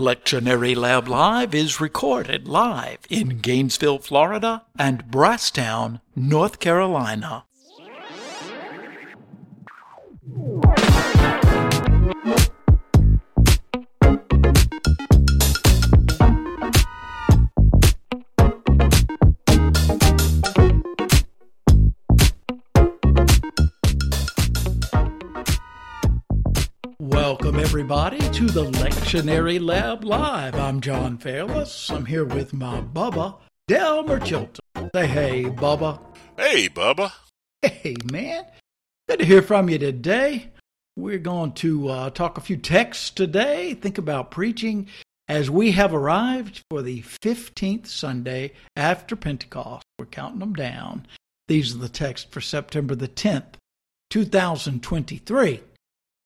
Lectionary Lab Live is recorded live in Gainesville, Florida and Brasstown, North Carolina. Everybody, to the Lectionary Lab Live. I'm John Fairless. I'm here with my Bubba, Delmer Chilton. Say hey, Bubba. Hey, Bubba. Hey, man. Good to hear from you today. We're going to uh, talk a few texts today, think about preaching as we have arrived for the 15th Sunday after Pentecost. We're counting them down. These are the texts for September the 10th, 2023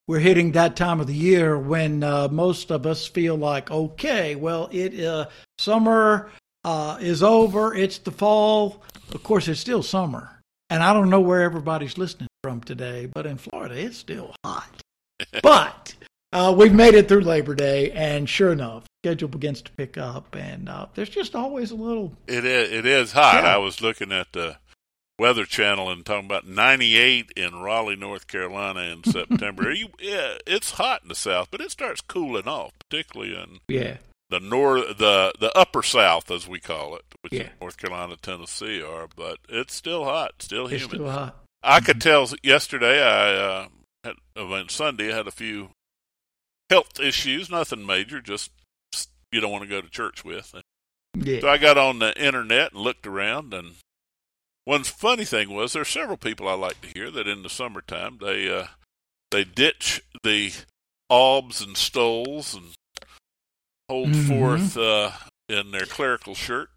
we're hitting that time of the year when uh, most of us feel like, okay, well, it uh, summer uh, is over. It's the fall. Of course, it's still summer, and I don't know where everybody's listening from today, but in Florida, it's still hot. but uh, we've made it through Labor Day, and sure enough, schedule begins to pick up, and uh, there's just always a little. It is. It is hot. Yeah. I was looking at the Weather Channel and talking about 98 in Raleigh, North Carolina in September. you, yeah, it's hot in the South, but it starts cooling off, particularly in Yeah, the north, the the upper South, as we call it, which Yeah. is North Carolina, Tennessee, are. But it's still hot, still it's humid. still hot. I could tell yesterday. I uh, had, on Sunday I had a few health issues, nothing major, just you don't want to go to church with. Yeah. So I got on the internet and looked around, and one funny thing was there are several people I like to hear that in the summertime they uh, they ditch the albs and stoles and hold Mhm. forth uh, in their clerical shirt,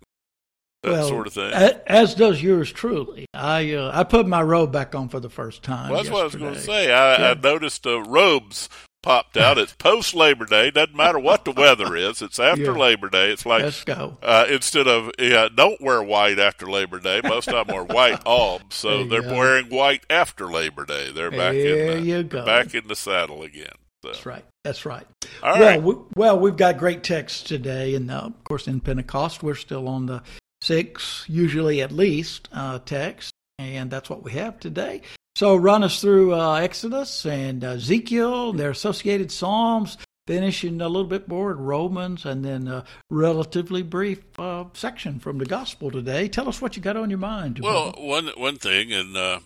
that Well, sort of thing. As does yours truly. I uh, I put my robe back on for the first time. Well, that's what I was going to say. I, Yeah. I noticed the robes popped out. It's post Labor Day. Doesn't matter what the weather is. It's after Yeah. Labor Day. It's like Let's go. uh, instead of yeah, don't wear white after Labor Day. Most of them are white albs, so they're go. wearing white after Labor Day. They're back There in the, back in the saddle again. So. That's right. That's right. All well, right. we, well, we've got great texts today, and uh, of course, in Pentecost, we're still on the six, usually at least, uh, text, and that's what we have today. So, run us through uh, Exodus and Ezekiel, and their associated Psalms, finishing a little bit more at Romans, and then a relatively brief uh, section from the Gospel today. Tell us what you got on your mind. Well, one one thing, and uh,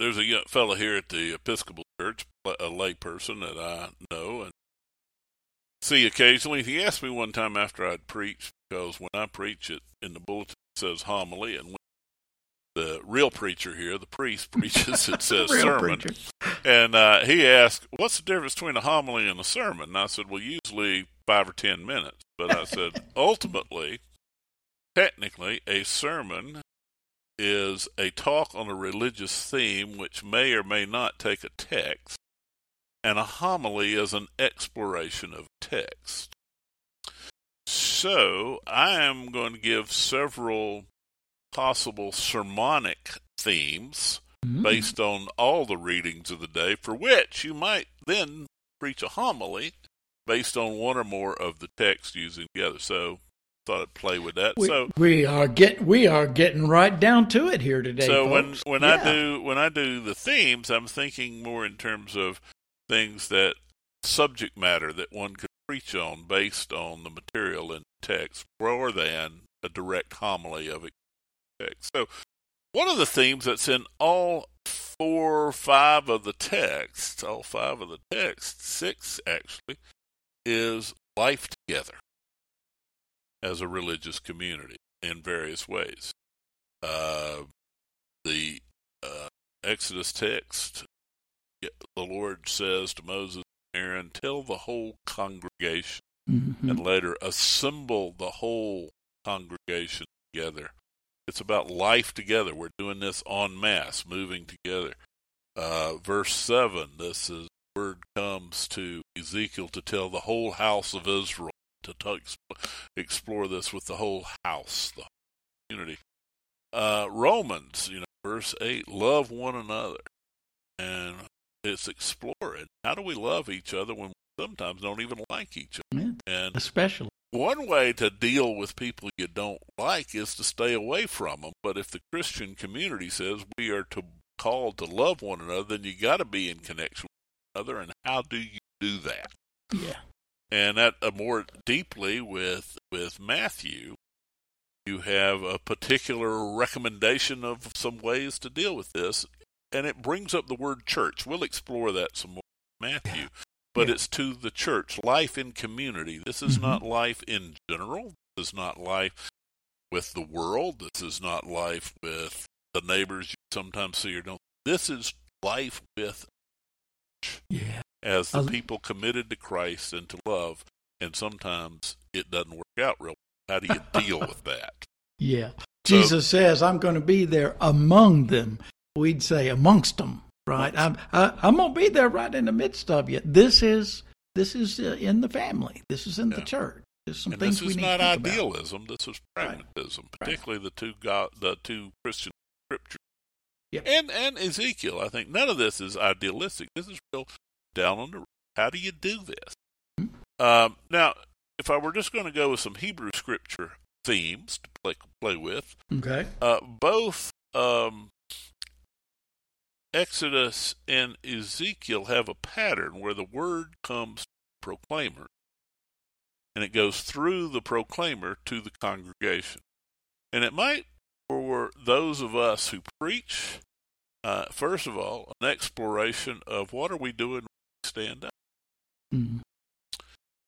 there's a young fellow here at the Episcopal Church, a layperson that I know and see occasionally. He asked me one time after I'd preached, because when I preach it in the bulletin it says homily, and the real preacher here, the priest preaches, it says sermon. preacher. And uh, he asked, "What's the difference between a homily and a sermon?" And I said, "Well, usually five or ten minutes." But I said, ultimately, technically, a sermon is a talk on a religious theme which may or may not take a text, and a homily is an exploration of text. So I am going to give several possible sermonic themes Mm. based on all the readings of the day, for which you might then preach a homily based on one or more of the texts using together. So thought I'd play with that. We, so we are get we are getting right down to it here today. so folks. when when Yeah. I do when I do the themes, I'm thinking more in terms of things that subject matter that one could preach on based on the material in the text, rather than a direct homily of text. So one of the themes that's in all four or five of the texts, all five of the texts, six actually, is life together as a religious community in various ways. Uh, the uh, Exodus text, the Lord says to Moses and Aaron, Tell the whole congregation, Mhm. and later assemble the whole congregation together. It's about life together. We're doing this en masse, moving together. Uh, verse 7, this is word comes to Ezekiel to tell the whole house of Israel to talk, explore this with the whole house, the whole community. Uh, Romans, you know, verse 8, love one another. And it's exploring. How do we love each other when we sometimes don't even like each other. And especially. One way to deal with people you don't like is to stay away from them. But if the Christian community says we are to called to love one another, then you got to be in connection with one another. And how do you do that? Yeah. And that uh, more deeply with with Matthew, you have a particular recommendation of some ways to deal with this, and it brings up the word church. We'll explore that some more, Matthew. But Yeah. it's to the church, life in community. This is Mhm. not life in general. This is not life with the world. This is not life with the neighbors you sometimes see or don't. This is life with Yeah. as the was- people committed to Christ and to love, and sometimes it doesn't work out real. Well. How do you deal with that? Yeah. So- Jesus says, I'm going to be there among them. We'd say amongst them, right? I'm, I, I'm going to be there right in the midst of you. This is, this is uh, in the family. This is in the church. There's some and things this we is need not to think about. idealism. This is pragmatism, particularly the two God, the two Christian scriptures, Yep. and and Ezekiel. I think none of this is idealistic. This is real down on the. How do you do this? Hmm. Um, now, if I were just going to go with some Hebrew scripture themes to play play with, Okay. Uh, both um, Exodus and Ezekiel have a pattern where the word comes to the proclaimer and it goes through the proclaimer to the congregation. And it might, for those of us who preach, uh, first of all, an exploration of what are we doing when we stand up? Mm.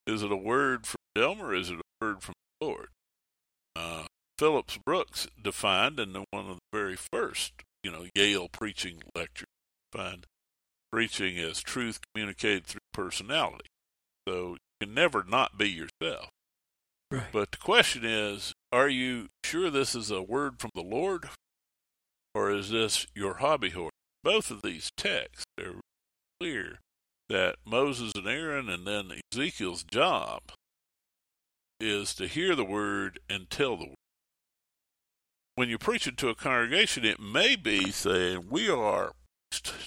Is it a word from Delmer? is it a word from the Lord? Uh, Phillips Brooks defined in the- one of the very first, you know, Yale preaching lecture. defined preaching as truth communicated through personality. So you can never not be yourself. Right. But the question is, are you sure this is a word from the Lord? Or is this your hobby horse? Both of these texts, they're clear that Moses and Aaron and then Ezekiel's job is to hear the word and tell the word. When you're preaching to a congregation, it may be saying, We are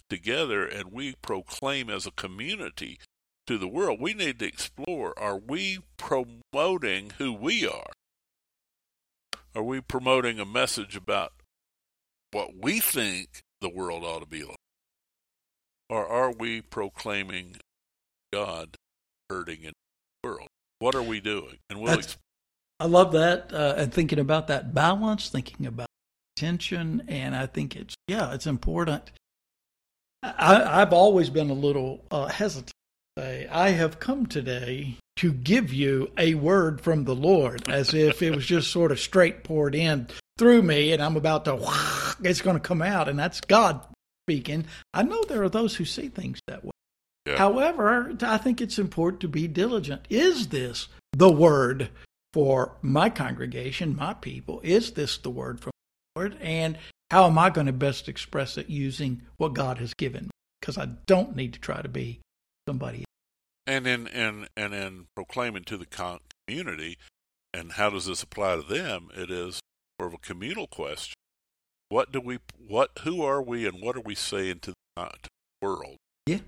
together and we proclaim as a community to the world. We need to explore are we promoting who we are? Are we promoting a message about what we think the world ought to be like? Or are we proclaiming God hurting in the world? What are we doing? And we'll That's- I love that uh, and thinking about that balance, thinking about tension, and I think it's yeah, it's important. I, I've always been a little uh, hesitant. to Say, I have come today to give you a word from the Lord, as if it was just sort of straight poured in through me, and I'm about to, it's going to come out, and that's God speaking. I know there are those who see things that way. Yeah. However, I think it's important to be diligent. Is this the word for my congregation, my people? Is this the word from the Lord? And how am I going to best express it using what God has given me? Because I don't need to try to be somebody else. and in and and in proclaiming to the community, and how does this apply to them? It is more of a communal question. What do we? What? Who are we, and what are we saying to the, to the world? Yeah.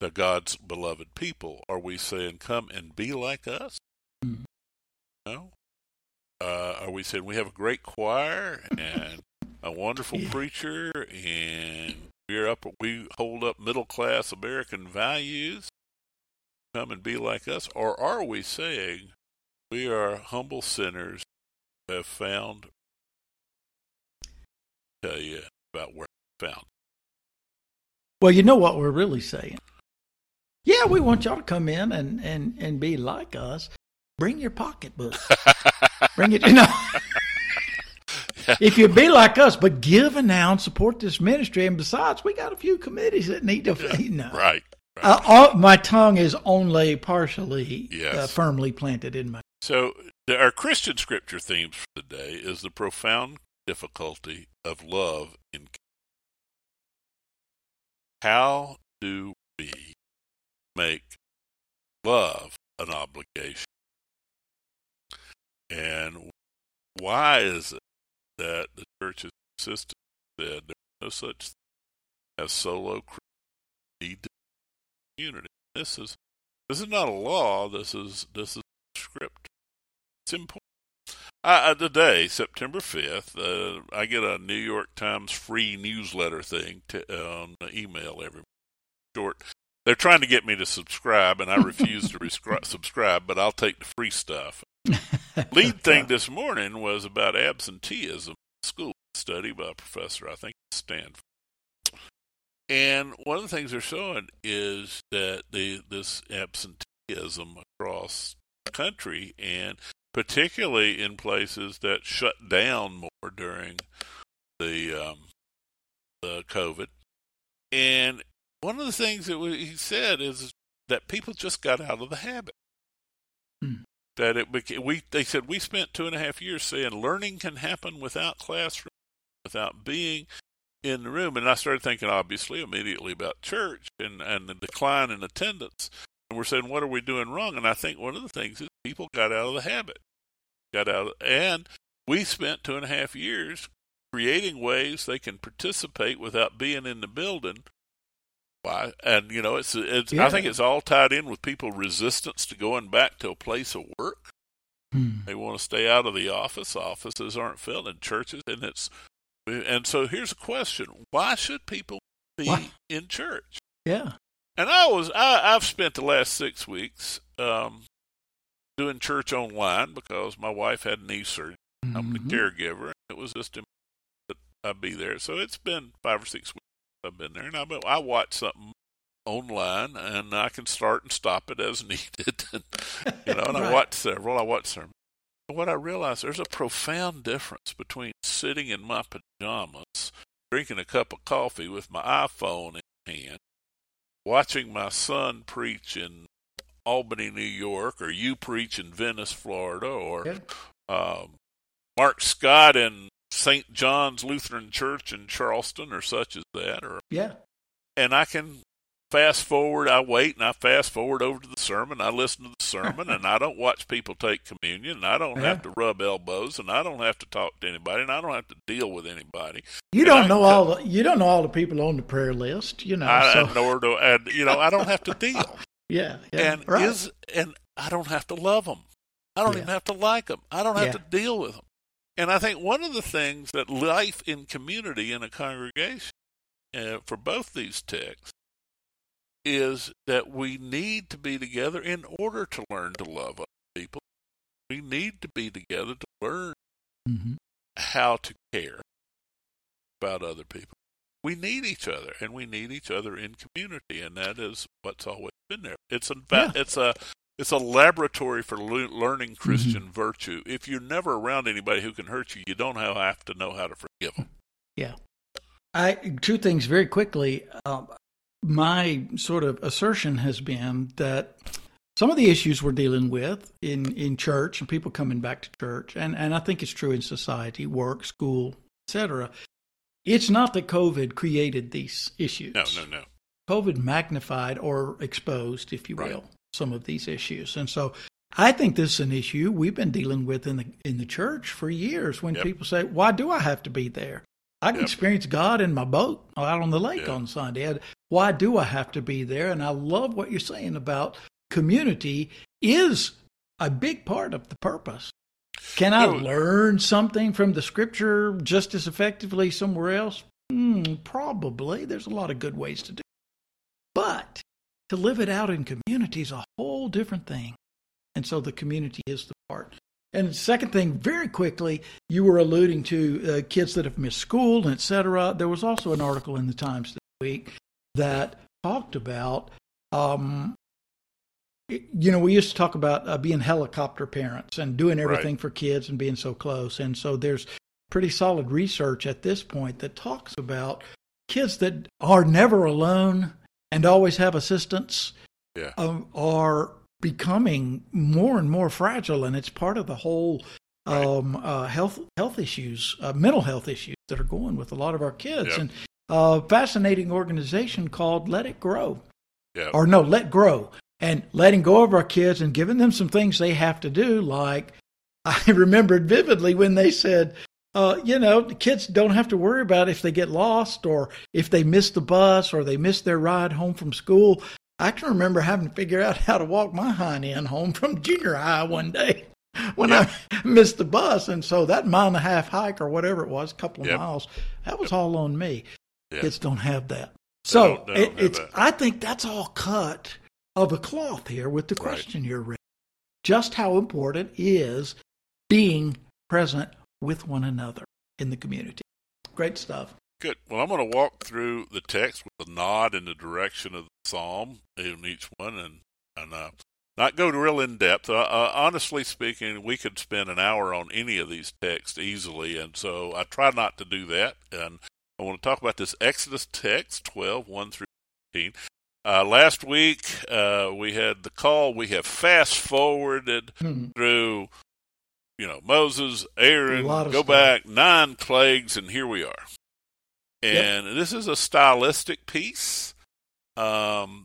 To God's beloved people, are we saying, "Come and be like us"? Uh, are we saying we have a great choir and a wonderful Yeah. preacher, and we're up? We hold up middle class American values come and be like us? Or are we saying we are humble sinners who have found, tell you about where we found? Well, you know what we're really saying. Yeah, we want y'all to come in and, and, and be like us. Bring your pocketbook. Bring it, you know. if you be like us, but give and now and support this ministry. And besides, we got a few committees that need to, you know. right. right. Uh, all, my tongue is only partially Yes. uh, firmly planted in my. So, the, our Christian scripture themes for today is the profound difficulty of love in. How do we make love an obligation? And why is it that the church has insisted that there's no such thing as solo need community? This is This is not a law. This is this is script. It's important. I, today, September fifth, uh, I get a New York Times free newsletter thing to, uh, on email every short. They're trying to get me to subscribe, and I refuse to rescri- subscribe. But I'll take the free stuff. Lead thing this morning was about absenteeism. School study by a professor, I think, at Stanford. And one of the things they're showing is that the this absenteeism across the country, and particularly in places that shut down more during the um, the COVID. And one of the things that he said is that people just got out of the habit. That it we they said we spent two and a half years saying learning can happen without classroom, without being in the room. And I started thinking, obviously, immediately about church and, and the decline in attendance. And we're saying, what are we doing wrong? And I think one of the things is people got out of the habit. Got out of, and we spent two and a half years creating ways they can participate without being in the building. Why? And you know, it's it's. Yeah. I think it's all tied in with people resistance to going back to a place of work. Hmm. They want to stay out of the office. Offices aren't filled in churches, and it's and so here's a question: Why should people be in church? Yeah. And I was I, I've spent the last six weeks um, doing church online because my wife had knee surgery. I'm the mm-hmm. caregiver. It was just that I'd be there. So it's been five or six weeks I've been there, and I I watch something online, and I can start and stop it as needed. and, you know, and right. I watch several. I watch sermons what I realized there's a profound difference between sitting in my pajamas, drinking a cup of coffee with my iPhone in hand, watching my son preach in Albany, New York, or you preach in Venice, Florida, or um, Mark Scott in St. John's Lutheran Church in Charleston, or such as that, or yeah, and I can fast forward, I wait and I fast forward over to the sermon. I listen to the sermon and I don't watch people take communion and I don't have to rub elbows and I don't have to talk to anybody and I don't have to deal with anybody. You and don't I, know all the you don't know all the people on the prayer list, you know. I, so. nor do and you know I don't have to deal. yeah, yeah, and right. is and I don't have to love them. I don't yeah. even have to like them. I don't have yeah. to deal with them. And I think one of the things that life in community in a congregation uh, for both these texts is that we need to be together in order to learn to love other people. We need to be together to learn mm-hmm. how to care about other people. We need each other, and we need each other in community, and that is what's always been there. It's fact, yeah. it's a it's a laboratory for learning mm-hmm. Christian mm-hmm. virtue. If you're never around anybody who can hurt you, you don't have to know how to forgive them. Yeah. I two things very quickly. Um, my sort of assertion has been that some of the issues we're dealing with in, in church and people coming back to church, and, and I think it's true in society, work, school, etc. It's not that COVID created these issues. No, no, no. COVID magnified or exposed, if you will, right. Some of these issues. And so I think this is an issue we've been dealing with in the in the church for years when yep. people say, Why do I have to be there? I can yep. experience God in my boat out on the lake yep. on Sunday. Why do I have to be there? And I love what you're saying about community is a big part of the purpose. Can I learn something from the scripture just as effectively somewhere else? Mm, probably. There's a lot of good ways to do to live it out in community is a whole different thing. And so the community is the part. And second thing, very quickly, you were alluding to uh, kids that have missed school, et cetera. There was also an article in the Times this week that talked about, um, you know, we used to talk about uh, being helicopter parents and doing everything right. for kids and being so close. And so there's pretty solid research at this point that talks about kids that are never alone and always have assistance yeah. um, are becoming more and more fragile, and it's part of the whole right. um, uh, health health issues, uh, mental health issues that are going with a lot of our kids. Yep. And a uh, fascinating organization called Let It Grow, yep. or no, Let Grow, and letting go of our kids and giving them some things they have to do. Like I remembered vividly when they said. Uh, you know, the kids don't have to worry about if they get lost or if they miss the bus or they miss their ride home from school I can remember having to figure out how to walk my hind end home from junior high one day when I missed the bus. And so that mile and a half hike or whatever it was, a couple of Yep. miles, that was all on me. Yeah. Kids don't have that. So don't- they don't it, it's. that. I think that's all cut of a cloth here with the Right. question you're raising. Just how important is being present with one another in the community. Great stuff. Good. Well, I'm going to walk through the text with a nod in the direction of the psalm in each one, and and uh, not go to real in depth. Uh, uh, honestly speaking, we could spend an hour on any of these texts easily, and so I try not to do that. And I want to talk about this Exodus text 12, 1 through 15. Uh, last week uh, we had the call. We have fast forwarded mm-hmm. through, you know, Moses, Aaron, A lot of go stuff. back nine plagues, and here we are. Yep. And this is a stylistic piece. Um,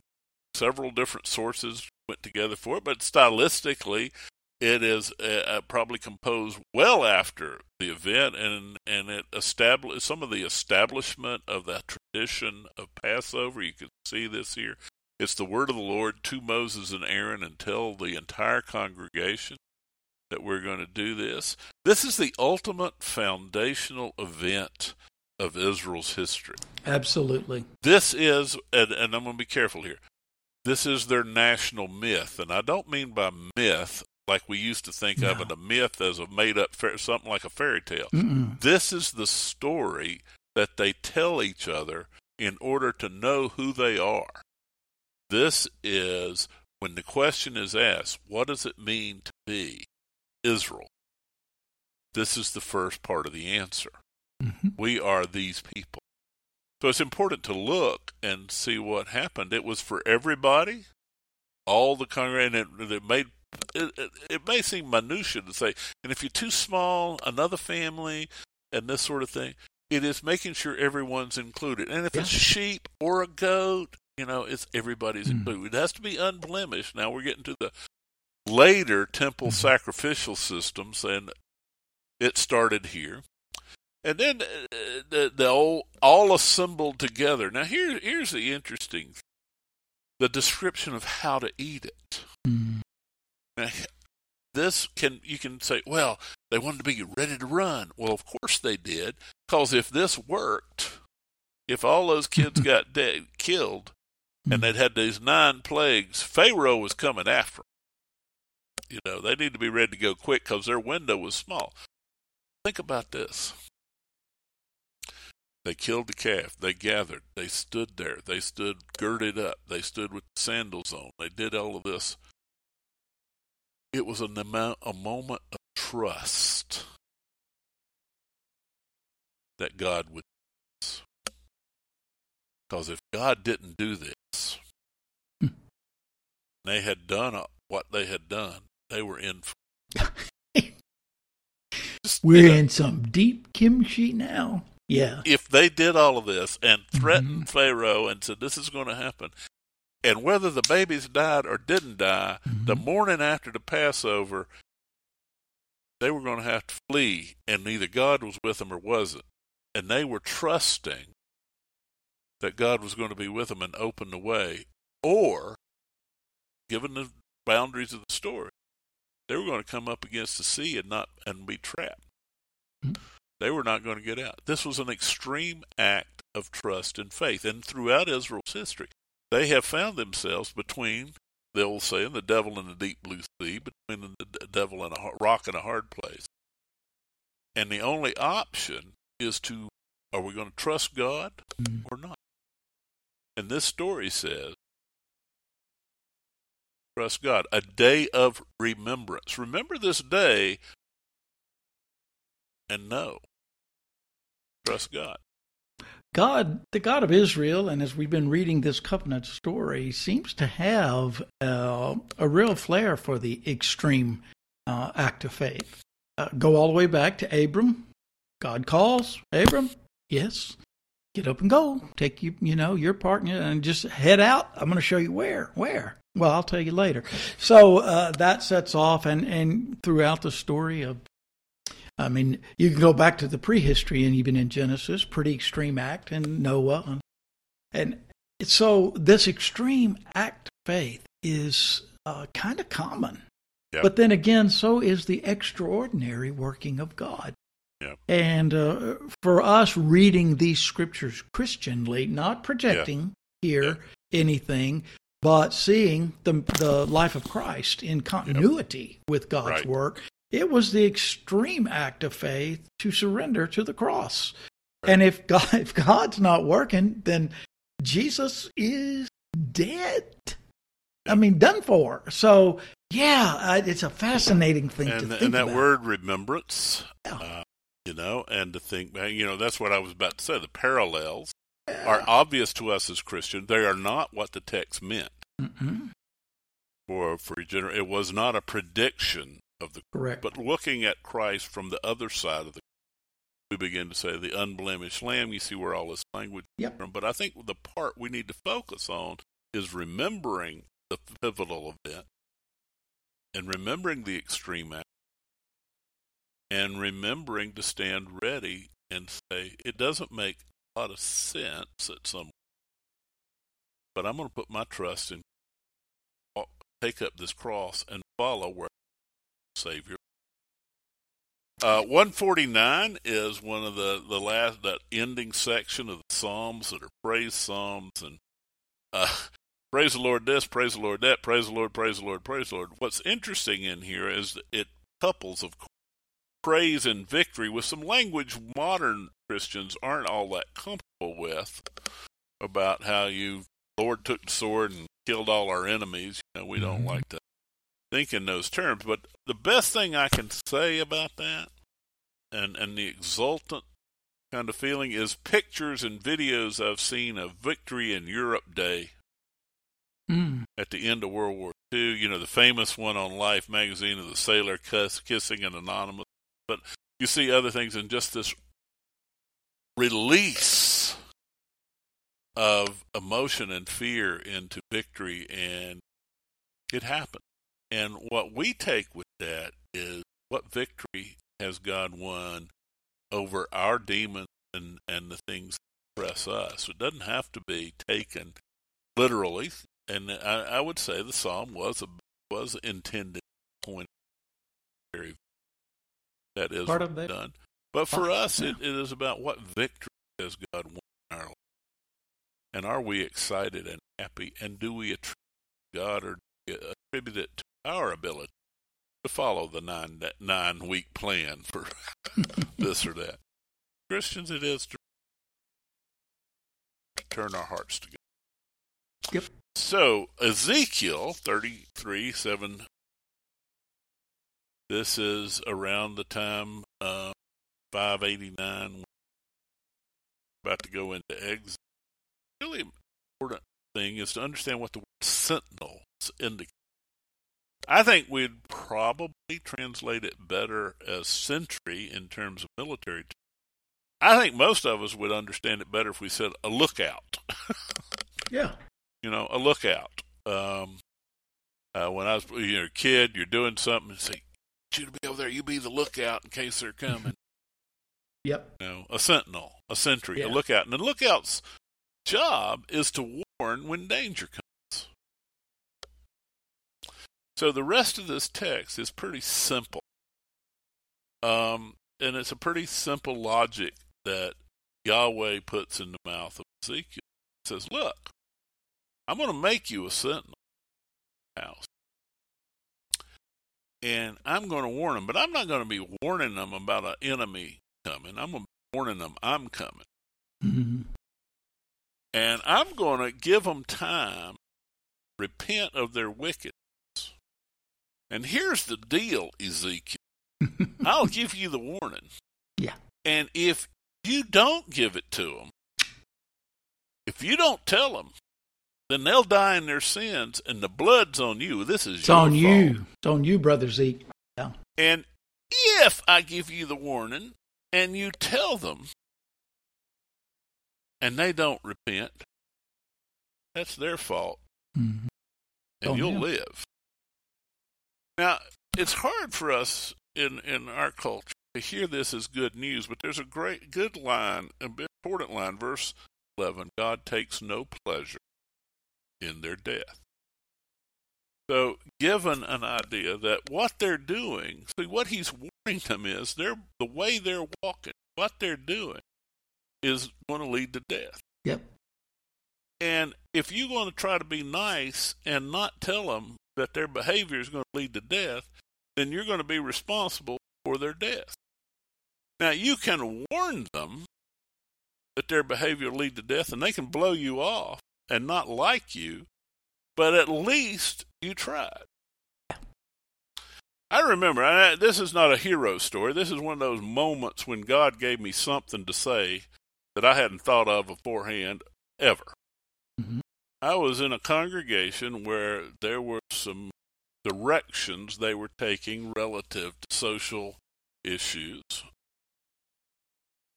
several different sources went together for it, but stylistically, it is uh, uh, probably composed well after the event, and and it established some of the establishment of the tradition of Passover. You can see this here. It's the word of the Lord to Moses and Aaron, and tell the entire congregation that we're going to do this. This is the ultimate foundational event of Israel's history. Absolutely. This is, and, and I'm going to be careful here. This is their national myth, and I don't mean by myth like we used to think of it, a myth as a made-up, fa- something like a fairy tale. Mm-mm. This is the story that they tell each other in order to know who they are. This is when the question is asked, what does it mean to be Israel? This is the first part of the answer. Mhm. We are these people. So it's important to look and see what happened. It was for everybody, all the congregation. It, it made it, it, it may seem minutia to say, and if you're too small, another family, and this sort of thing. It is making sure everyone's included, and if it's Yeah. sheep or a goat, you know, it's everybody's Mm. included. It has to be unblemished. Now we're getting to the later temple Mhm. sacrificial systems, and it started here. And then uh, the the all, all assembled together. Now here here's the interesting thing. the description of how to eat it. Mm. Now, this can you can say, well, they wanted to be ready to run. Well, of course they did, because if this worked, if all those kids got dead, killed, and they'd had these nine plagues, Pharaoh was coming after them. You know, they need to be ready to go quick because their window was small. Think about this. They killed the calf. They gathered. They stood there. They stood girded up. They stood with sandals on. They did all of this. It was an amount, a moment of trust that God would do this. Because if God didn't do this, Hmm. they had done what they had done, they were in. Just, We're know, in some deep kimchi now. Yeah. if they did all of this and threatened Mhm. Pharaoh and said this is going to happen, and whether the babies died or didn't die, the Mhm. morning after the Passover, they were going to have to flee, and neither God was with them or wasn't, and they were trusting that God was going to be with them and open the way, or given the boundaries of the story, they were going to come up against the sea and not and be trapped. Mhm. They were not going to get out. This was an extreme act of trust and faith, and throughout Israel's history, they have found themselves between the old saying, the devil in the deep blue sea, between the devil and a rock and a hard place. And the only option is to, are we going to trust God Mm. or not? And this story says, trust God, a day of remembrance. Remember this day and know. Trust God. God, the God of Israel, and as we've been reading this covenant story, seems to have uh, a real flair for the extreme uh, act of faith. Uh, go all the way back to Abram. God calls Abram, yes, get up and go. Take you, you know, your partner and- just head out. I'm going to show you where. Where? Well, I'll tell you later. So uh, that sets off, and and throughout the story of I mean, you can go back to the prehistory and even in Genesis, pretty extreme act, and Noah, and, and so this extreme act of faith is uh, kind of common. Yep. But then again, so is the extraordinary working of God. Yep. And uh, for us reading these scriptures Christianly, not projecting here anything, but seeing the, the life of Christ in continuity with God's Right. work, it was the extreme act of faith to surrender to the cross. And if God, if God's not working, then Jesus is dead. I mean, done for. So, yeah, it's a fascinating thing to and, think and that about. word remembrance, Yeah. uh, you know, and to think you know, that's what I was about to say. The parallels are obvious to us as Christians. They are not what the text meant Mhm. for for regener- It was not a prediction of the. Correct. But looking at Christ from the other side of the, we begin to say the unblemished Lamb. You see where all this language Yep. from. But I think the part we need to focus on is remembering the pivotal event and remembering the extreme act and remembering to stand ready and say, it doesn't make a lot of sense at some but I'm going to put my trust in take up this cross and follow where Savior. Uh, 149 is one of the, the last, that ending section of the Psalms that are praise Psalms and uh, praise the Lord this, praise the Lord that, praise the Lord, praise the Lord, praise the Lord. What's interesting in here is it couples, of praise and victory with some language modern Christians aren't all that comfortable with about how you, Lord took the sword and killed all our enemies. You know, we don't Mhm. like to think in those terms. But the best thing I can say about that and, and the exultant kind of feeling is pictures and videos I've seen of Victory in Europe Day Mm. at the end of World War II. You know, the famous one on Life magazine of the sailor kiss, kissing an anonymous. But you see other things and just this release of emotion and fear into victory, and it happened. And what we take with that is what victory has God won over our demons and, and the things that oppress us. It doesn't have to be taken literally, and I, I would say the psalm was a, was intended to point very that is Part of it. done. But for us, yeah. it, it is about what victory has God won in our life, and are we excited and happy, and do we attribute God or do we attribute it to our ability to follow the nine nine week plan for this or that? Christians, it is to turn our hearts to God. Yep. So Ezekiel thirty three seven. This is around the time uh, five eighty nine. About to go into exile. Really important thing is to understand what the word sentinel indicates. I think we'd probably translate it better as sentry in terms of military. terms. I think most of us would understand it better if we said a lookout. Yeah. you know, a lookout. Um, uh, when I was you're a kid, you're doing something and say, "You to be over there. You be the lookout in case they're coming." Yep. you know, a sentinel, a sentry, a lookout, and the lookout's job is to warn when danger comes. So the rest of this text is pretty simple, um, and it's a pretty simple logic that Yahweh puts in the mouth of Ezekiel. He says, "Look, I'm going to make you a sentinel house. And I'm going to warn them, but I'm not going to be warning them about an enemy coming. I'm going to be warning them I'm coming. hmm And I'm going to give them time repent of their wickedness. And here's the deal, Ezekiel. I'll give you the warning. Yeah. And if you don't give it to them, if you don't tell them, then they'll die in their sins, and the blood's on you. This is It's your on fault. you. It's on you, brother Zeke. And if I give you the warning and you tell them, and they don't repent, that's their fault, Mhm. and Oh, you'll yeah. live. Now, it's hard for us in in our culture to hear this as good news, but there's a great good line, an important line, verse eleven. God takes no pleasure in their death. So, given an idea that what they're doing, see, what he's warning them is they're, the way they're walking, what they're doing, is going to lead to death. Yep. And if you're going to try to be nice and not tell them that their behavior is going to lead to death, then you're going to be responsible for their death. Now, you can warn them that their behavior will lead to death and they can blow you off and not like you, but at least you tried. I remember, I, this is not a hero story. This is one of those moments when God gave me something to say that I hadn't thought of beforehand ever. Mm-hmm. I was in a congregation where there were some directions they were taking relative to social issues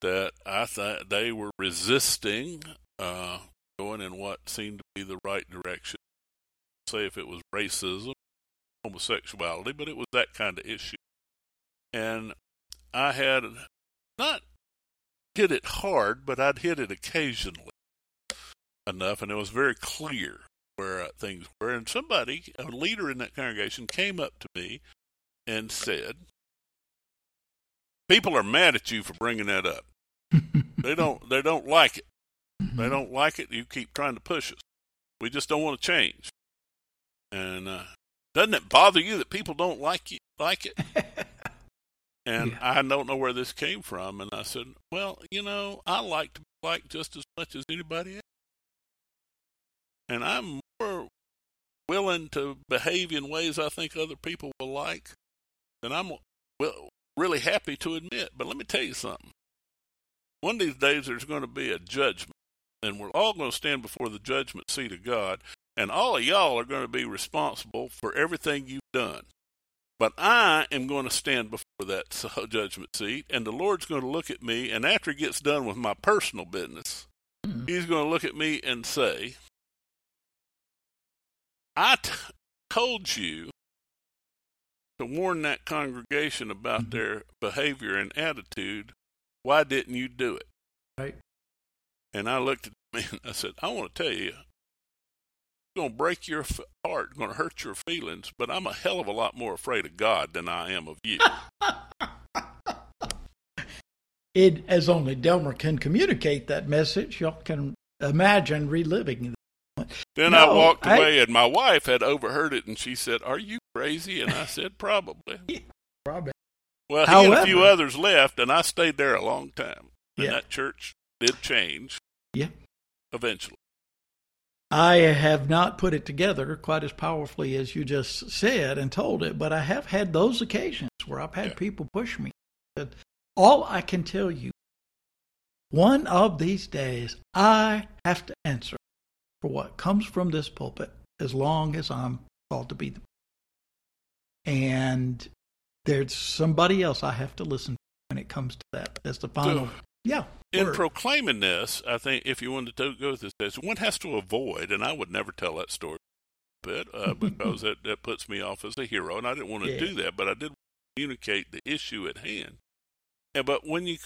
that I thought they were resisting uh, going in what seemed to be the right direction. Say if it was racism, homosexuality, but it was that kind of issue. And I had not hit it hard, but I'd hit it occasionally enough, and it was very clear where uh, things were. And somebody, a leader in that congregation, came up to me and said, "People are mad at you for bringing that up. they don't. They don't like it. They don't like it. You keep trying to push us. We just don't want to change. And uh, doesn't it bother you that people don't like you like it?" And yeah. I don't know where this came from. And I said, Well, you know, I like to be liked just as much as anybody else. And I'm more willing to behave in ways I think other people will like than I'm well, really happy to admit. But let me tell you something. One of these days there's going to be a judgment, and we're all going to stand before the judgment seat of God, and all of y'all are going to be responsible for everything you've done. But I am going to stand before that judgment seat, and the Lord's going to look at me, and after he gets done with my personal business, mm-hmm. he's going to look at me and say, I t- told you to warn that congregation about mm-hmm. their behavior and attitude. Why didn't you do it? Right. And I looked at him and I said, I want to tell you, it's going to break your heart, going to hurt your feelings, but I'm a hell of a lot more afraid of God than I am of you. it, as only Delmer can communicate that message, y'all can imagine reliving it. Then no, I walked away, I, and my wife had overheard it, and she said, "Are you crazy?" And I said, "Probably." Yeah, probably. Well, he However, and a few others left, and I stayed there a long time. in yeah. that church did change. Yeah. Eventually. I have not put it together quite as powerfully as you just said and told it, but I have had those occasions where I've had yeah. people push me. But all I can tell you, one of these days, I have to answer for what comes from this pulpit as long as I'm called to be the. And there's somebody else I have to listen to when it comes to that. That's the final. Yeah. In proclaiming this, I think if you wanted to go with this, one has to avoid, and I would never tell that story, bit uh, because that, that puts me off as a hero, and I didn't want to yeah. do that, but I did communicate the issue at hand. And, but when you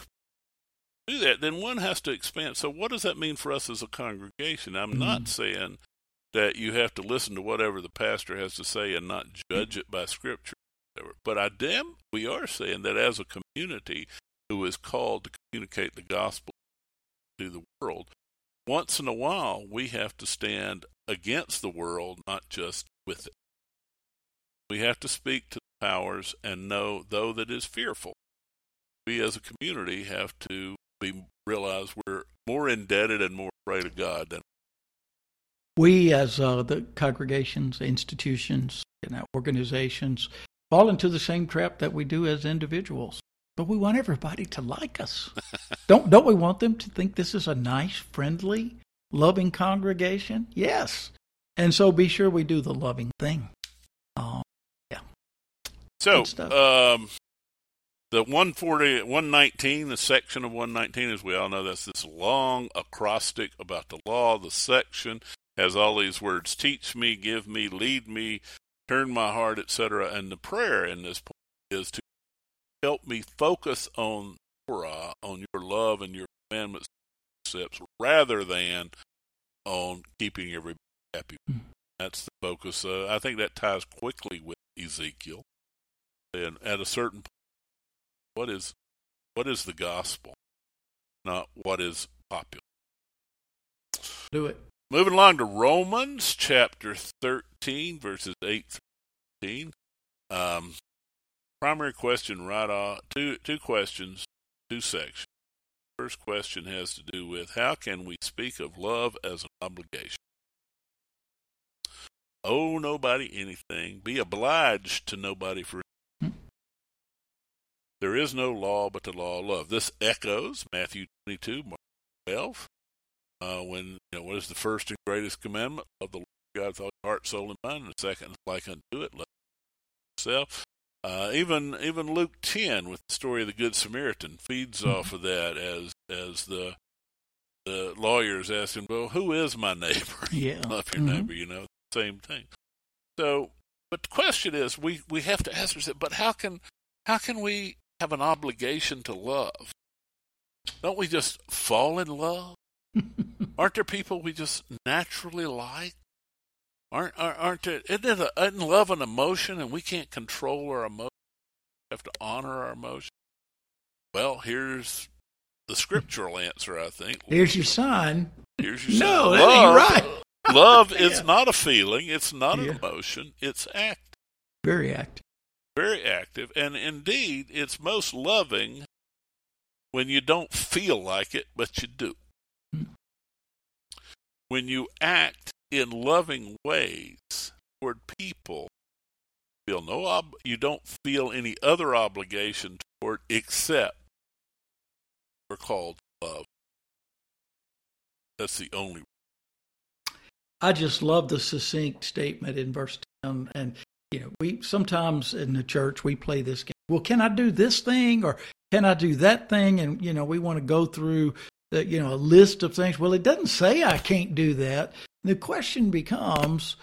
do that, then one has to expand. So, what does that mean for us as a congregation? I'm mm-hmm. not saying that you have to listen to whatever the pastor has to say and not judge it by Scripture. Or but I damn, we are saying that as a community, who is called to communicate the gospel to the world, once in a while we have to stand against the world, not just with it. We have to speak to the powers and know, though that is fearful. We as a community have to be realize we're more indebted and more afraid of God than we as uh, the congregations, institutions, and organizations fall into the same trap that we do as individuals. But we want everybody to like us. don't don't we want them to think this is a nice, friendly, loving congregation? Yes. And so be sure we do the loving thing. Um, yeah. So, um, the 140, 119, the section of 119, as we all know, that's this long acrostic about the law. The section has all these words teach me, give me, lead me, turn my heart, etc. And the prayer in this point is to help me focus on Torah, on your love and your commandments, rather than on keeping everybody happy. That's the focus. Uh, I think that ties quickly with Ezekiel. And at a certain point, what is what is the gospel, not what is popular. Do it. Moving along to Romans chapter 13, verses 8 through 15. Um, primary question right off, two, two questions, two sections. First question has to do with how can we speak of love as an obligation? Owe nobody anything, be obliged to nobody for there is no law but the law of love. This echoes Matthew 22, Mark 12, uh, when, you know, what is the first and greatest commandment? Love the Lord God with all your heart, soul, and mind. And the second, like unto it, love yourself. Uh, even even Luke 10 with the story of the Good Samaritan feeds mm-hmm. off of that as as the the lawyers ask him, well, who is my neighbor? Yeah. love your mm-hmm. neighbor, you know, same thing. So, but the question is, we, we have to ask ourselves, but how can how can we have an obligation to love. Don't we just fall in love? aren't there people we just naturally like? Aren't aren't there? Isn't, it a, isn't love an emotion, and we can't control our emotion? We have to honor our emotion. Well, here's the scriptural answer. I think. Here's your sign. Here's your no, sign. that ain't right. love is yeah. not a feeling. It's not yeah. an emotion. It's act. Very active very active, and indeed, it's most loving when you don't feel like it, but you do. Hmm. When you act in loving ways toward people, feel no ob- you don't feel any other obligation toward except we're called love. That's the only. I just love the succinct statement in verse 10 and you know, we sometimes in the church we play this game. Well, can I do this thing or can I do that thing? And you know, we want to go through you know a list of things. Well, it doesn't say I can't do that. The question becomes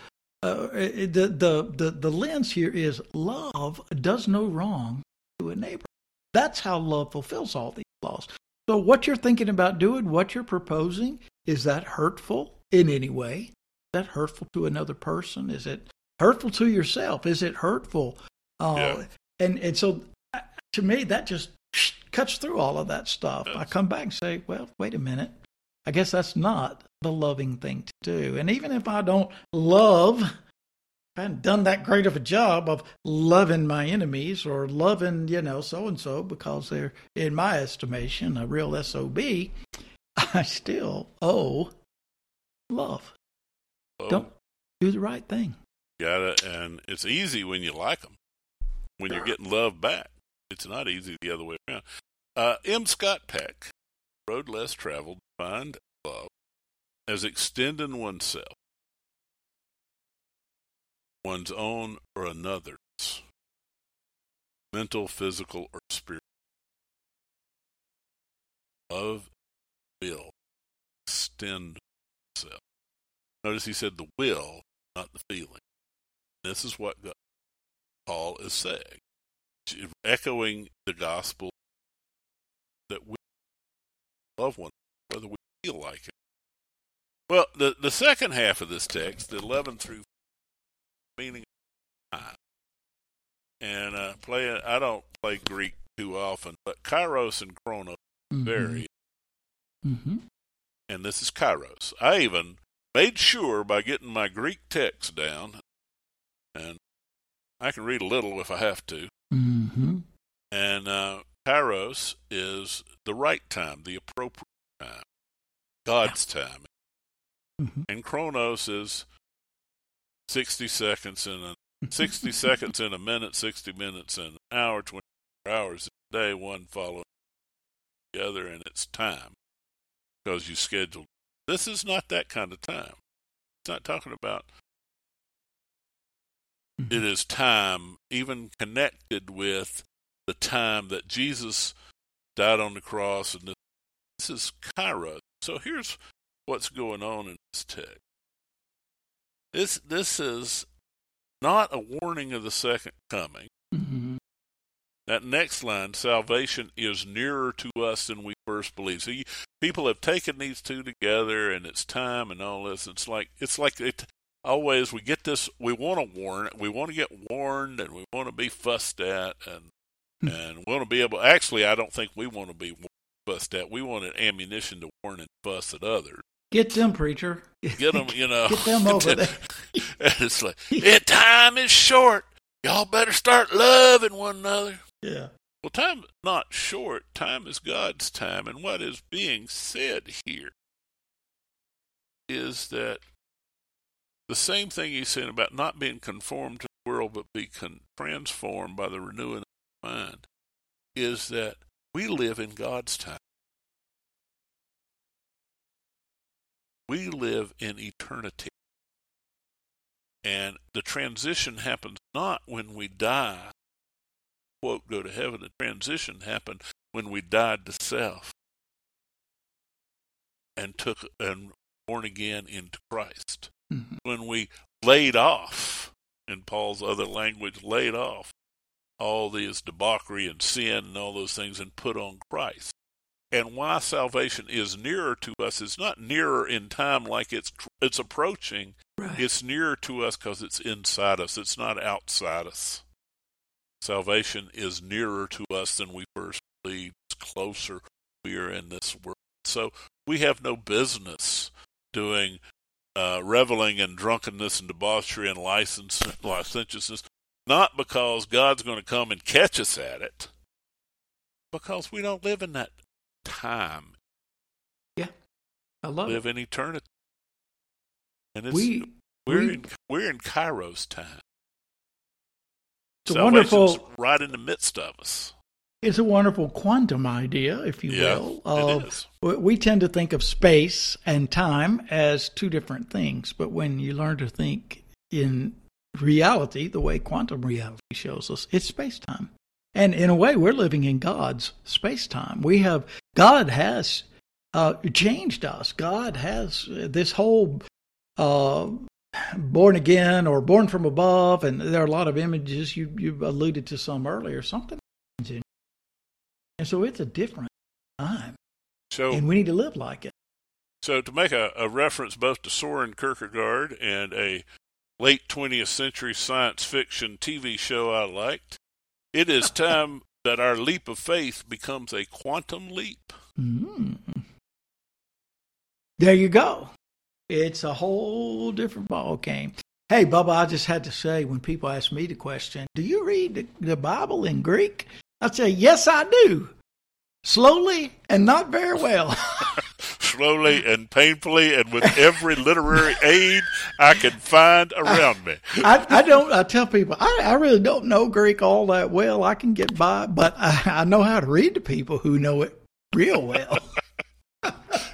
uh, the, the the the lens here is love does no wrong to a neighbor. That's how love fulfills all these laws. So, what you're thinking about doing, what you're proposing, is that hurtful in any way? Is that hurtful to another person? Is it hurtful to yourself? Is it hurtful? Uh, yeah. And and so uh, to me, that just cuts through all of that stuff. I come back and say, well, wait a minute. I guess that's not the loving thing to do. And even if I don't love, I haven't done that great of a job of loving my enemies or loving, you know, so and so because they're, in my estimation, a real SOB, I still owe love. Oh. Don't do the right thing. Got it, and it's easy when you like them. When you're getting love back, it's not easy the other way around. Uh, M. Scott Peck, Road Less Traveled, defined love as extending oneself, one's own or another's, mental, physical, or spiritual. Love will extend oneself. Notice he said the will, not the feeling. This is what Paul is saying, echoing the gospel that we love one whether we feel like it. Well, the, the second half of this text, the 11 through meaning time. And uh, play, I don't play Greek too often, but kairos and chronos mm-hmm. vary. Mm-hmm. And this is kairos. I even made sure by getting my Greek text down and I can read a little if I have to. And uh, Kairos is the right time, the appropriate time, God's time. Mm-hmm. And Chronos is 60 seconds in a 60 seconds in a minute, 60 minutes in an hour, 24 hours a day, one following the other, and it's time because you scheduled. This is not that kind of time. It's not talking about Mm-hmm. It is time, even connected with the time that Jesus died on the cross, and this is Kairos. So here's what's going on in this text. This this is not a warning of the second coming. Mm-hmm. That next line, salvation is nearer to us than we first believed. So you, people have taken these two together, and it's time and all this. It's like it's like it, always we get this. We want to warn. We want to get warned, and we want to be fussed at, and Hmm. and want to be able. Actually, I don't think we want to be fussed at. We want an ammunition to warn and fuss at others. Get them, preacher. Get them, you know. Get them over there. it's like, yeah, time is short. Y'all better start loving one another. Yeah. Well, time not short. Time is God's time. And what is being said here is that the same thing he's saying about not being conformed to the world, but be con- transformed by the renewing mind, is that we live in God's time. We live in eternity. And the transition happens not when we die, quote, go to heaven. The transition happened when we died to self and took and born again into Christ. Mm-hmm. When we laid off, in Paul's other language, laid off all these debauchery and sin and all those things and put on Christ. And why salvation is nearer to us is not nearer in time like it's it's approaching. Right. It's nearer to us because it's inside us. It's not outside us. Salvation is nearer to us than we first believed. It's closer. We are in this world. So we have no business doing uh, reveling in drunkenness and debauchery and license, licentiousness, not because God's going to come and catch us at it, because we don't live in that time. Yeah, I love live it. in eternity. And it's, We, we're we- in we're in Kairos time. it's a wonderful, right in the midst of us. it's a wonderful quantum idea, if you yeah, will. it Uh, is. we- we tend to think of space and time as two different things, but when you learn to think in reality, the way quantum reality shows us, it's space time. And in a way, we're living in God's space time. We have, God has uh, changed us. God has uh, this whole uh, born again or born from above, and there are a lot of images you, you alluded to some earlier, something. And so it's a different time So and we need to live like it. So, to make a, a reference both to Soren Kierkegaard and a late 20th century science fiction TV show I liked, it is time that our leap of faith becomes a quantum leap. Mm. There you go. It's a whole different ball game. Hey, Bubba, I just had to say when people ask me the question, do you read the, the Bible in Greek? I say, yes, I do. Slowly and not very well. Slowly and painfully, and with every literary aid I can find around me. I, I don't. I tell people I, I really don't know Greek all that well. I can get by, but I, I know how to read to people who know it real well.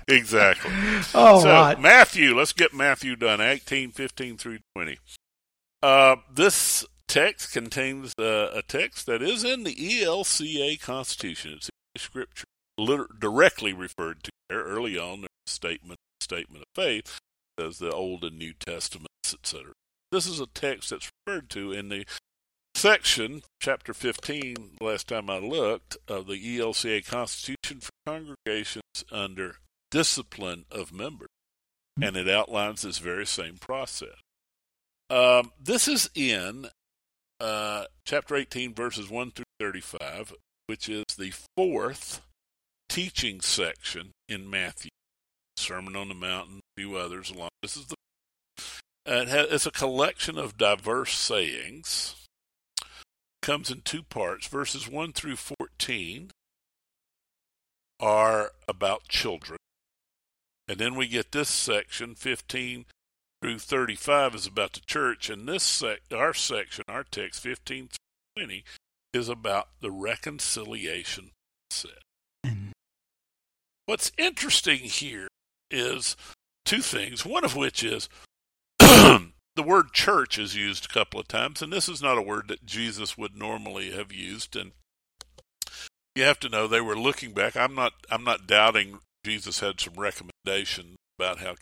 Exactly. All so, right. Matthew, let's get Matthew done, 18, 15 through 20. Uh, this text contains uh, a text that is in the ELCA Constitution. It's a scripture liter- directly referred to there early on. There's a statement, statement of faith, as the Old and New Testaments, etc. This is a text that's referred to in the section, chapter 15, last time I looked, of the ELCA Constitution for congregations under discipline of members. And it outlines this very same process. Um, this is in uh, chapter 18, verses 1 through 35, which is the fourth teaching section in Matthew. Sermon on the Mount and a few others along. This is the uh, it has, it's a collection of diverse sayings. Comes in two parts. Verses 1 through 14 are about children. And then we get this section, 15 through 35, is about the church. And this sec- our section, our text, 15 through 20, is about the reconciliation process. What's interesting here is two things. One of which is the word church is used a couple of times, and this is not a word that Jesus would normally have used. And you have to know they were looking back. I'm not. I'm not doubting Jesus had some recommendation about how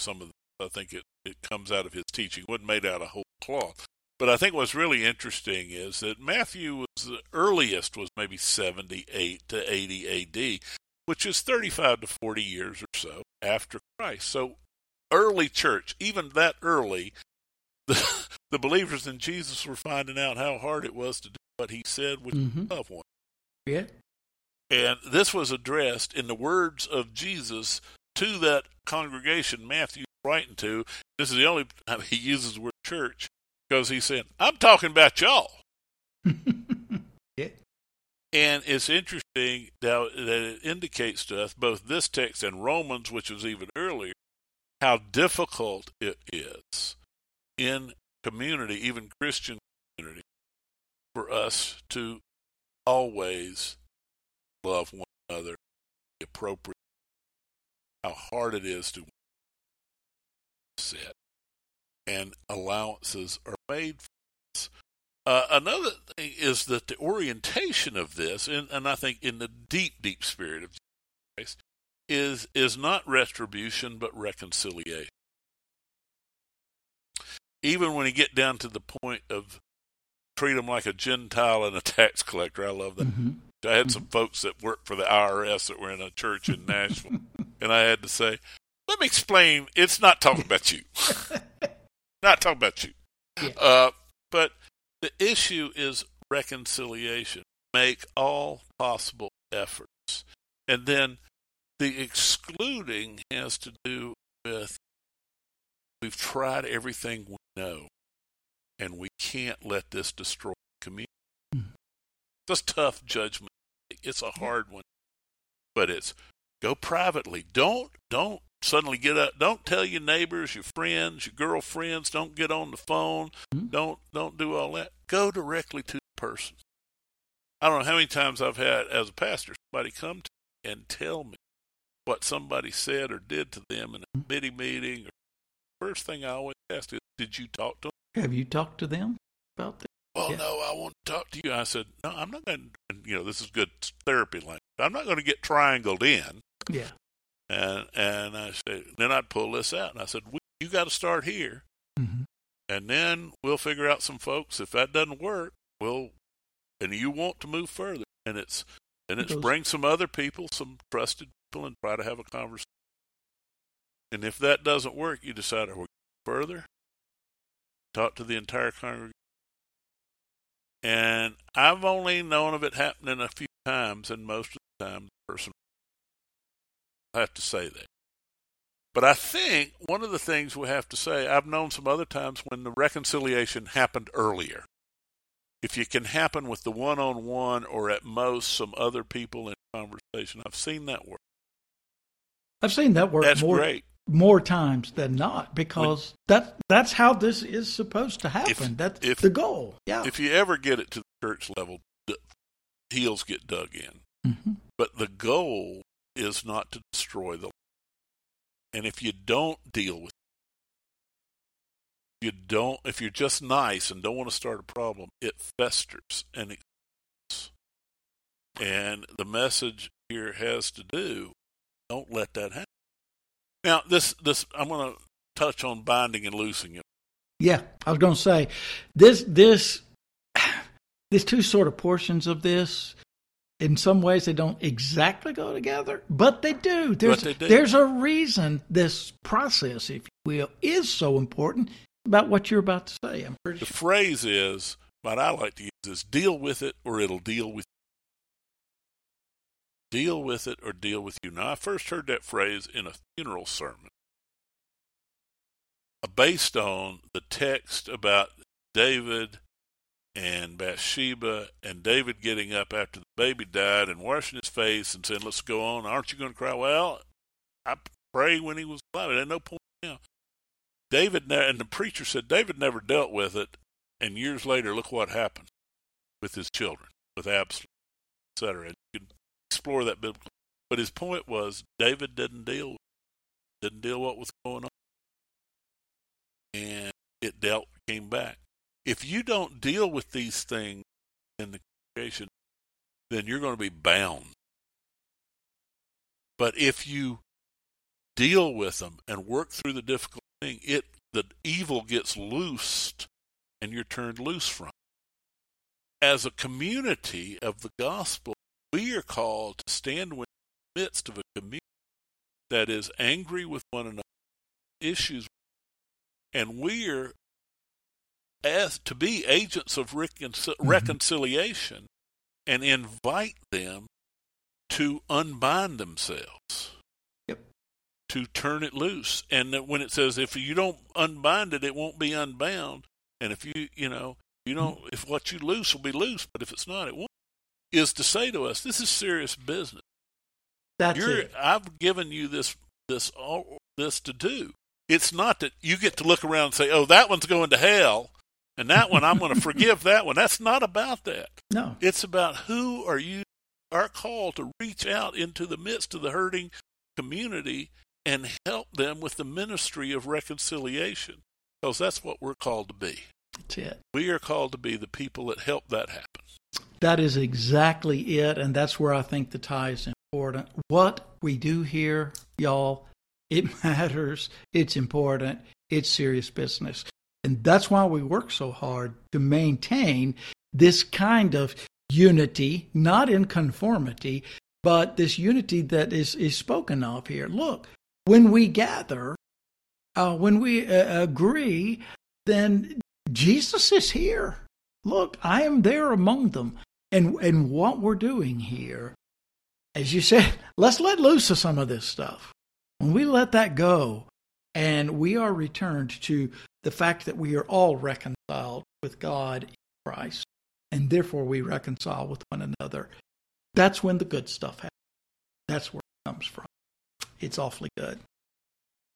some of. The, I think it it comes out of his teaching. It wasn't made out of whole cloth. But I think what's really interesting is that Matthew was the earliest was maybe 78 to 80 A.D., which is 35 to 40 years or so after Christ. So early church, even that early, the, the believers in Jesus were finding out how hard it was to do what he said with mm-hmm. love one. Yeah. And this was addressed in the words of Jesus to that congregation Matthew writing to. This is the only time he uses the word church because he said, I'm talking about y'all. And it's interesting that, that it indicates to us, both this text and Romans, which was even earlier, how difficult it is in community, even Christian community, for us to always love one another appropriate. How hard it is to set, and allowances are made for us. Uh, another thing is that the orientation of this, and, and I think in the deep, deep spirit of Christ, is is not retribution but reconciliation. Even when you get down to the point of treat them like a Gentile and a tax collector, I love that. Mm-hmm. I had some folks that worked for the IRS that were in a church in Nashville, and I had to say, "Let me explain. It's not talking about you. not talking about you. Yeah. Uh, but the issue is reconciliation. Make all possible efforts, and then the excluding has to do with we've tried everything we know, and we can't let this destroy the community. Hmm. It's a tough judgment. It's a hard one, but it's go privately. Don't don't suddenly get up. Don't tell your neighbors, your friends, your girlfriends. Don't get on the phone. Mm-hmm. Don't don't do all that. Go directly to the person. I don't know how many times I've had as a pastor somebody come to me and tell me what somebody said or did to them in a committee meeting. First thing I always ask is, "Did you talk to them? Have you talked to them about this? Well, Yeah. no, I want to talk to you. I said, no, I'm not going to, you know, this is good therapy language. I'm not going to get triangled in. Yeah. And, and I said, then I'd pull this out. And I said, we, you got to start here. Mm-hmm. And then we'll figure out some folks. If that doesn't work, we'll, and you want to move further. And it's, and it's bring some other people, some trusted people, and try to have a conversation. And if that doesn't work, you decide, are we going further? Talk to the entire congregation. And I've only known of it happening a few times, and most of the time, the person have to say that. But I think one of the things we have to say, I've known some other times when the reconciliation happened earlier. If you can happen with the one on one or at most some other people in conversation, I've seen that work. I've seen that work That's more great. more times than not because that that's how this is supposed to happen. that's if- the goal. Yeah. If you ever get it to the church level, the heels get dug in. hmm But the goal is not to destroy the and if you don't deal with it, you don't if you're just nice and don't want to start a problem, it festers and it and the message here has to do don't let that happen. Now this this I'm gonna touch on binding and loosing it. Yeah, I was going to say this this these two sort of portions of this. In some ways, they don't exactly go together, but they do. There's they do. there's a reason this process, if you will, is so important about what you're about to say. I'm pretty The sure. phrase is what I like to use is deal with it or it'll deal with you. Deal with it or deal with you. Now I first heard that phrase in a funeral sermon. Based on the text about David and Bathsheba and David getting up after the baby died and washing his face and saying, Let's go on. Aren't you going to cry? Well, I prayed when he was alive. There's no point now. David and the preacher said David never dealt with it, and years later, look what happened with his children, with Absalom, etc. And you can explore that biblically. But his point was David didn't deal with didn't deal what was going on, and it dealt came back. If you don't deal with these things in the congregation, then you're going to be bound. But if you deal with them and work through the difficult thing, it the evil gets loosed and you're turned loose from. it. As a community of the gospel, we are called to stand in the midst of a community that is angry with one another, issues, and we're asked to be agents of reconcil- mm-hmm. reconciliation and invite them to unbind themselves. Yep. To turn it loose. And when it says if you don't unbind it, it won't be unbound. And if you, you know, you don't, mm-hmm. if what you loose will be loose, but if it's not, it won't. Is to say to us, this is serious business. That's You're, it. I've given you this, this, all this to do. It's not that you get to look around and say, oh, that one's going to hell and that one, I'm going to forgive that one. That's not about that. No. It's about who are you, our call to reach out into the midst of the hurting community and help them with the ministry of reconciliation. Because that's what we're called to be. That's it. We are called to be the people that help that happen. That is exactly it. And that's where I think the tie is important. What we do here, y'all, it matters. It's important. It's serious business. And that's why we work so hard to maintain this kind of unity, not in conformity, but this unity that is, is spoken of here. Look, when we gather, uh, when we uh, agree, then Jesus is here. Look, I am there among them. And, and what we're doing here, as you said, let's let loose of some of this stuff. When we let that go and we are returned to the fact that we are all reconciled with God in Christ, and therefore we reconcile with one another. That's when the good stuff happens. That's where it comes from. It's awfully good.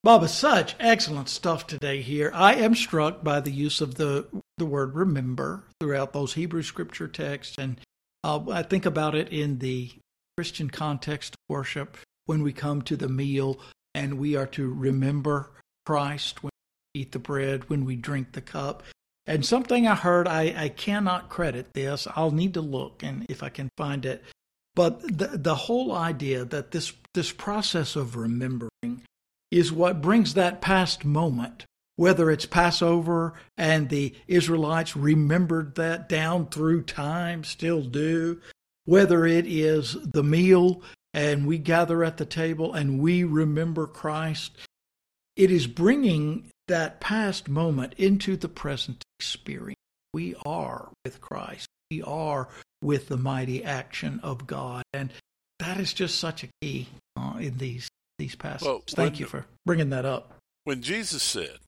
Bubba, such excellent stuff today here. I am struck by the use of the, the word remember throughout those Hebrew scripture texts. And uh, I think about it in the Christian context of worship when we come to the meal and we are to remember Christ when we eat the bread, when we drink the cup. And something I heard, I, I cannot credit this. I'll need to look and if I can find it. But the the whole idea that this this process of remembering is what brings that past moment, whether it's Passover and the Israelites remembered that down through time, still do, whether it is the meal and we gather at the table and we remember Christ, it is bringing that past moment into the present experience. We are with Christ. We are with the mighty action of God. And that is just such a key uh, in these these passages. Well, Thank you for bringing that up. When Jesus said,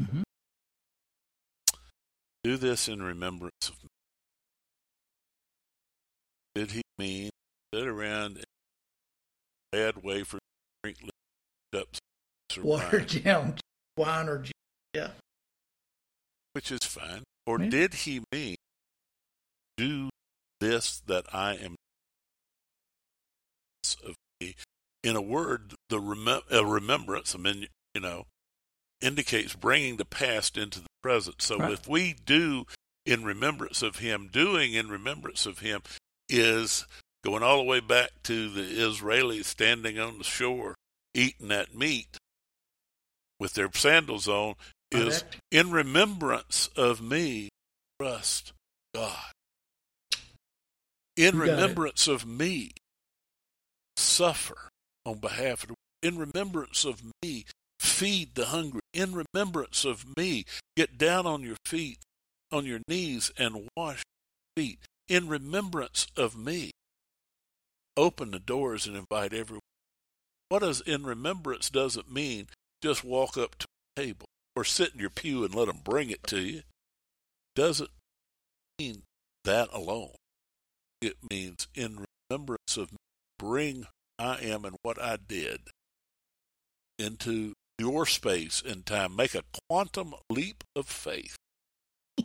mm-hmm. "Do this in remembrance of me," did he mean sit around bad way for drink cups water down wine or yeah. Which is fine. Or yeah. did he mean do this that I am of me? In a word, the rem- a remembrance, I mean, you know, indicates bringing the past into the present. So right. if we do in remembrance of him, doing in remembrance of him is going all the way back to the Israelis standing on the shore eating that meat with their sandals on is in remembrance of me, trust God. In remembrance of me, suffer on behalf of the in remembrance of me, feed the hungry. In remembrance of me, get down on your feet, on your knees, and wash feet. In remembrance of me, open the doors and invite everyone. What does in remembrance doesn't mean just walk up to a table or sit in your pew and let them bring it to you doesn't mean that alone. It means in remembrance of me, bring I am and what I did into your space and time. Make a quantum leap of faith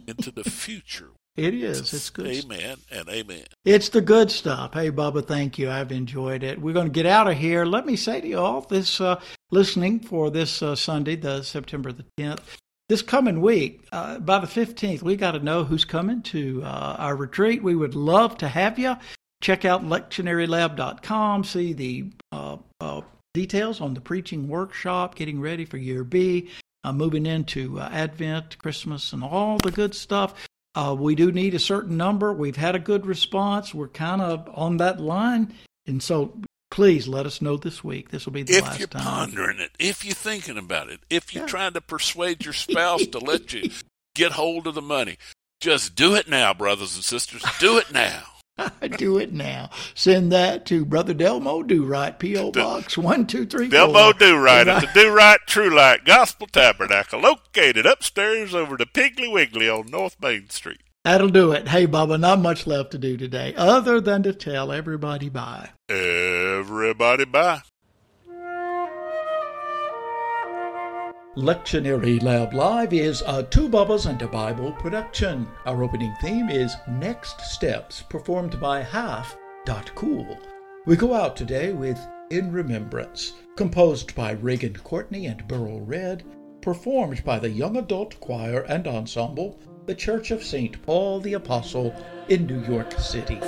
into the future it is. It's good. Amen and amen. It's the good stuff. Hey, Bubba, thank you. I've enjoyed it. We're going to get out of here. Let me say to you all, this uh, listening for this uh, Sunday, the September the 10th, this coming week, uh, by the 15th, we got to know who's coming to uh, our retreat. We would love to have you. Check out lectionarylab.com, see the uh, uh, details on the preaching workshop, getting ready for year B, moving into Advent, Christmas, and all the good stuff. Uh, we do need a certain number. We've had a good response. We're kind of on that line. And so please let us know this week. This will be the if last you're time. pondering it, if you're thinking about it, if you're Yeah. trying to persuade your spouse to let you get hold of the money, just do it now, brothers and sisters. Do it now. I do it now. Send that to Brother Delmo Do Right, P.O. Box 1234. Delmo Do Right at the Do Right True Light Gospel Tabernacle, located upstairs over the Piggly Wiggly on North Main Street. That'll do it. Hey, Bubba, not much left to do today other than to tell everybody bye. Everybody bye. Lectionary Lab Live is a Two Bubbas and a Bible production. Our opening theme is Next Steps, performed by Half Dot Cool. We go out today with In Remembrance, composed by Ragan Courtney and Buryl Red, performed by the Young Adult Choir and Ensemble, the Church of St. Paul the Apostle in New York City.